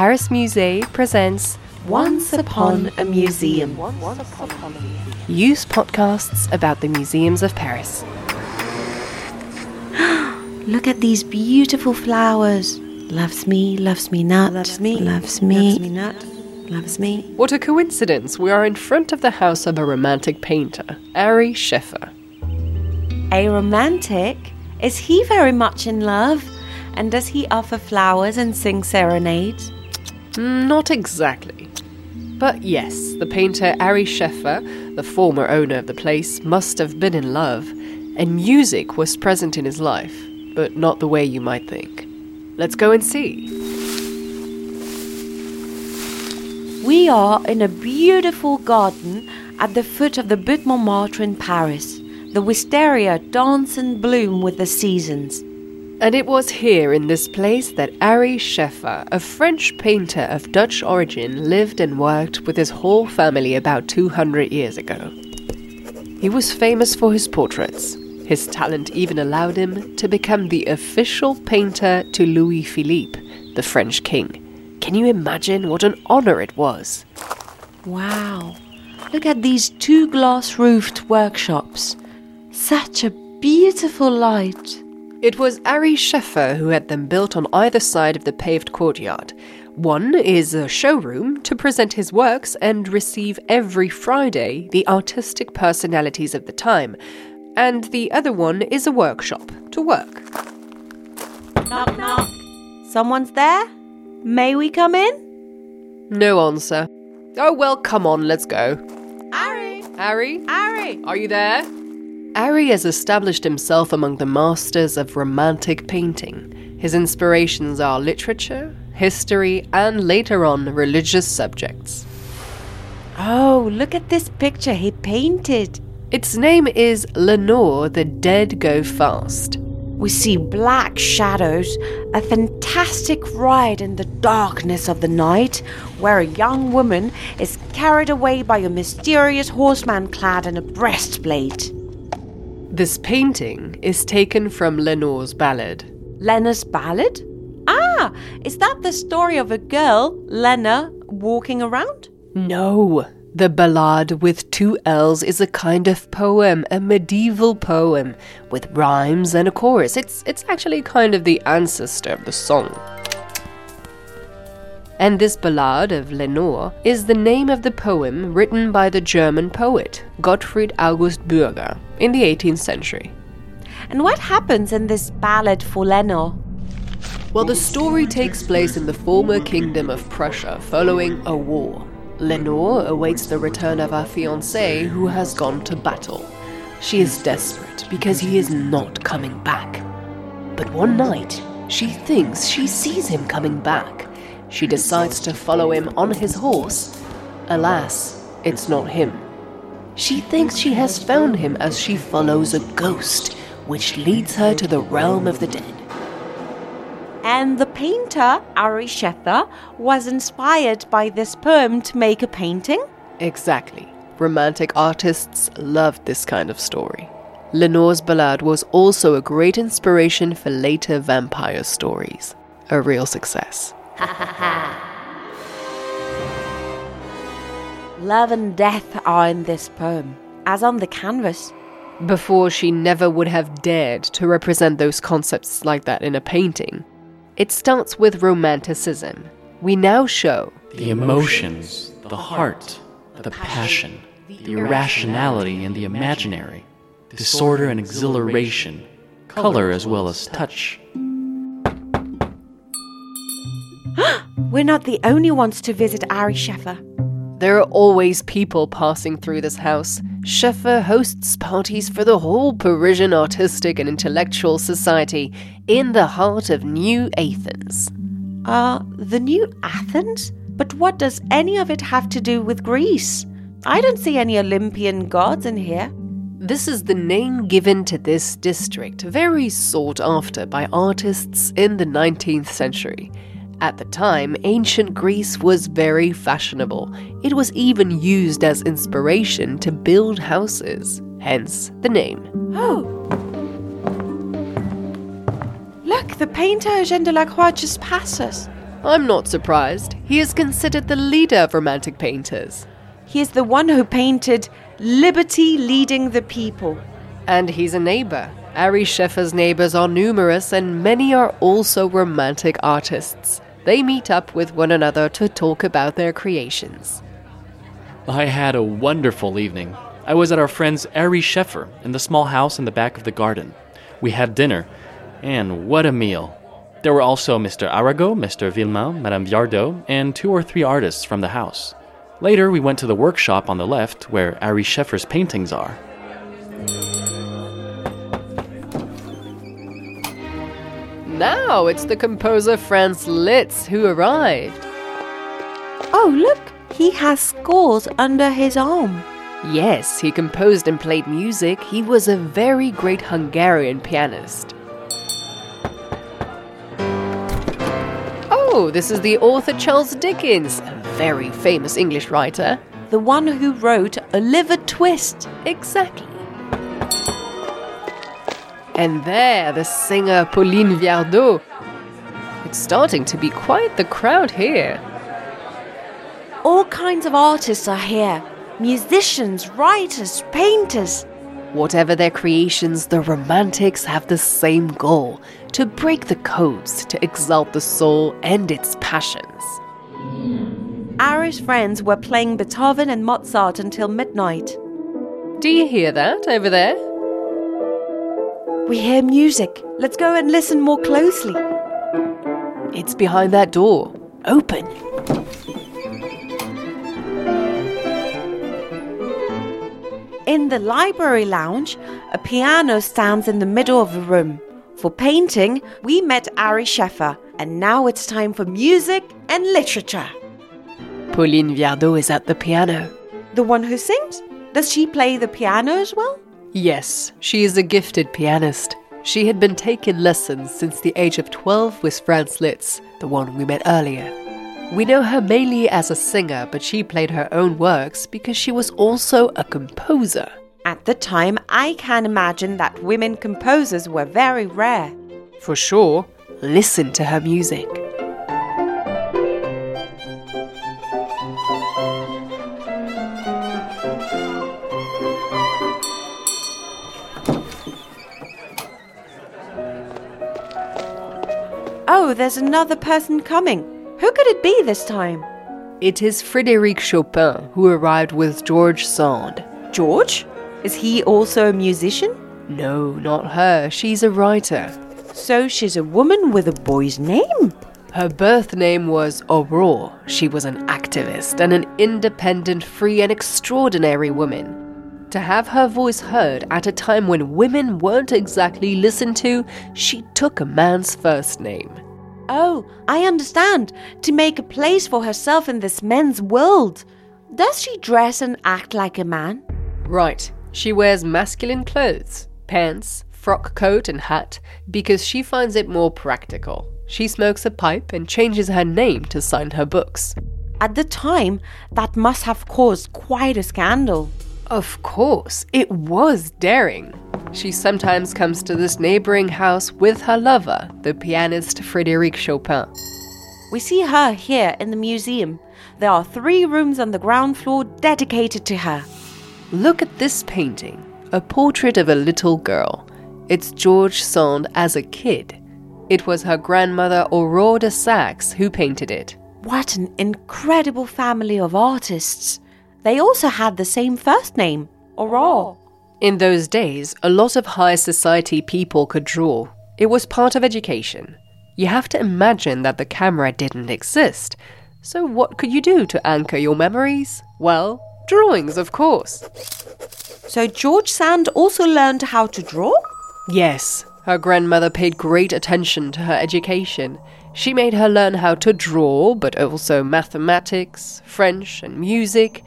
Paris Musée presents Once Upon a Museum. Use podcasts about the museums of Paris. Look at these beautiful flowers. Loves me, loves me not. Loves me, loves me, loves me not. Loves me. What a coincidence! We are in front of the house of a romantic painter, Ary Scheffer. A romantic? Is he very much in love? And does he offer flowers and sing serenades? Not exactly. But yes, the painter Ary Scheffer, the former owner of the place, must have been in love, and music was present in his life, but not the way you might think. Let's go and see. We are in a beautiful garden at the foot of the Butte Montmartre in Paris. The wisteria dance and bloom with the seasons. And it was here in this place that Ary Scheffer, a French painter of Dutch origin, lived and worked with his whole family about 200 years ago. He was famous for his portraits. His talent even allowed him to become the official painter to Louis Philippe, the French king. Can you imagine what an honor it was? Wow. Look at these two glass roofed workshops. Such a beautiful light. It was Ary Scheffer who had them built on either side of the paved courtyard. One is a showroom to present his works and receive every Friday the artistic personalities of the time, and the other one is a workshop to work. Knock, knock. Someone's there? May we come in? No answer. Oh well, come on, let's go. Ary! Ary? Ary! Are you there? Ary has established himself among the masters of romantic painting. His inspirations are literature, history, and later on, religious subjects. Oh, look at this picture he painted. Its name is Lenore, the Dead Go Fast. We see black shadows, a fantastic ride in the darkness of the night, where a young woman is carried away by a mysterious horseman clad in a breastplate. This painting is taken from Lenore's ballad. Lena's ballad? Ah, is that the story of a girl, Lena, walking around? No, the ballad with two L's is a kind of poem, a medieval poem with rhymes and a chorus. It's it's actually kind of the ancestor of the song. And this ballad of Lenore is the name of the poem written by the German poet Gottfried August Bürger in the 18th century. And what happens in this ballad for Lenore? Well, the story takes place in the former kingdom of Prussia following a war. Lenore awaits the return of her fiancé who has gone to battle. She is desperate because he is not coming back. But one night, she thinks she sees him coming back. She decides to follow him on his horse. Alas, it's not him. She thinks she has found him as she follows a ghost, which leads her to the realm of the dead. And the painter, Ary Scheffer, was inspired by this poem to make a painting? Exactly. Romantic artists loved this kind of story. Lenore's ballad was also a great inspiration for later vampire stories. A real success. Love and death are in this poem, as on the canvas. Before she never would have dared to represent those concepts like that in a painting. It starts with romanticism. We now show the emotions, the heart, the passion, the irrationality and the imaginary, disorder and exhilaration, color as well as touch. We're not the only ones to visit Ary Scheffer. There are always people passing through this house. Scheffer hosts parties for the whole Parisian artistic and intellectual society in the heart of New Athens. Uh, the new Athens? But what does any of it have to do with Greece? I don't see any Olympian gods in here. This is the name given to this district, very sought after by artists in the 19th century. At the time, ancient Greece was very fashionable. It was even used as inspiration to build houses, hence the name. Oh! Look, the painter Eugène Delacroix just passed us. I'm not surprised. He is considered the leader of Romantic painters. He is the one who painted Liberty Leading the People. And he's a neighbor. Ary Scheffer's neighbors are numerous, and many are also Romantic artists. They meet up with one another to talk about their creations. I had a wonderful evening. I was at our friend's Ary Scheffer in the small house in the back of the garden. We had dinner, and what a meal! There were also Mr. Arago, Mr. Villemain, Madame Viardot, and two or three artists from the house. Later, we went to the workshop on the left where Ary Scheffer's paintings are. Now it's the composer Franz Liszt who arrived. Oh, look, he has scores under his arm. Yes, he composed and played music. He was a very great Hungarian pianist. Oh, this is the author Charles Dickens, a very famous English writer. The one who wrote Oliver Twist. Exactly. And there, the singer Pauline Viardot. It's starting to be quite the crowd here. All kinds of artists are here musicians, writers, painters. Whatever their creations, the Romantics have the same goal to break the codes, to exalt the soul and its passions. Ary's friends were playing Beethoven and Mozart until midnight. Do you hear that over there? We hear music. Let's go and listen more closely. It's behind that door. Open. In the library lounge, a piano stands in the middle of the room. For painting, we met Ary Scheffer, and now it's time for music and literature. Pauline Viardot is at the piano. The one who sings? Does she play the piano as well? Yes, she is a gifted pianist. She had been taking lessons since the age of 12 with Franz Liszt, the one we met earlier. We know her mainly as a singer, but she played her own works because she was also a composer. At the time, I can imagine that women composers were very rare. For sure, listen to her music. There's another person coming. Who could it be this time? It is Frédéric Chopin who arrived with George Sand. George? Is he also a musician? No, not her. She's a writer. So she's a woman with a boy's name? Her birth name was Aurore. She was an activist and an independent, free, and extraordinary woman. To have her voice heard at a time when women weren't exactly listened to, she took a man's first name. Oh, I understand. To make a place for herself in this men's world. Does she dress and act like a man? Right. She wears masculine clothes, pants, frock coat, and hat because she finds it more practical. She smokes a pipe and changes her name to sign her books. At the time, that must have caused quite a scandal. Of course, it was daring. She sometimes comes to this neighboring house with her lover, the pianist Frédéric Chopin. We see her here in the museum. There are three rooms on the ground floor dedicated to her. Look at this painting a portrait of a little girl. It's George Sand as a kid. It was her grandmother Aurore de Saxe who painted it. What an incredible family of artists! They also had the same first name, Aurore. In those days, a lot of high society people could draw. It was part of education. You have to imagine that the camera didn't exist. So, what could you do to anchor your memories? Well, drawings, of course. So George Sand also learned how to draw? Yes, her grandmother paid great attention to her education. She made her learn how to draw, but also mathematics, French, and music.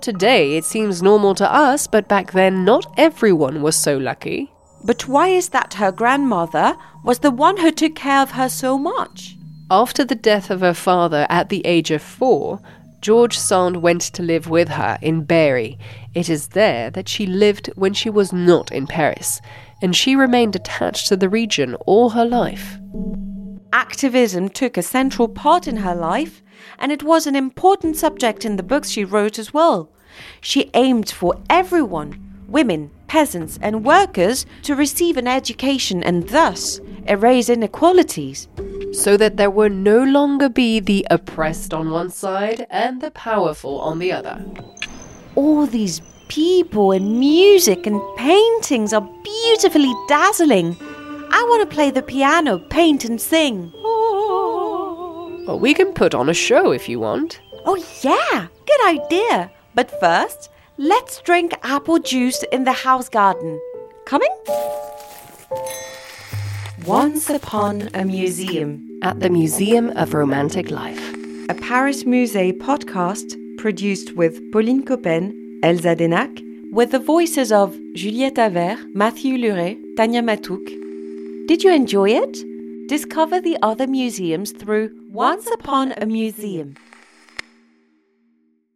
Today it seems normal to us, but back then not everyone was so lucky. But why is that her grandmother was the one who took care of her so much? After the death of her father at the age of four, George Sand went to live with her in Berry. It is there that she lived when she was not in Paris, and she remained attached to the region all her life. activism took a central part in her life, and it was an important subject in the books she wrote as well. She aimed for everyone women, peasants, and workers to receive an education and thus erase inequalities. So that there would no longer be the oppressed on one side and the powerful on the other. All these people and music and paintings are beautifully dazzling. I want to play the piano, paint, and sing. Well, we can put on a show if you want. Oh, yeah, good idea. But first, let's drink apple juice in the house garden. Coming? Once upon a museum. At the Museum of Romantic Life. A Paris Musée podcast produced with Pauline Coppen, Elsa Denac, with the voices of Juliette Aver, Matthew Luret, Tanya Matouk. Did you enjoy it? Discover the other museums through Once Upon a Museum.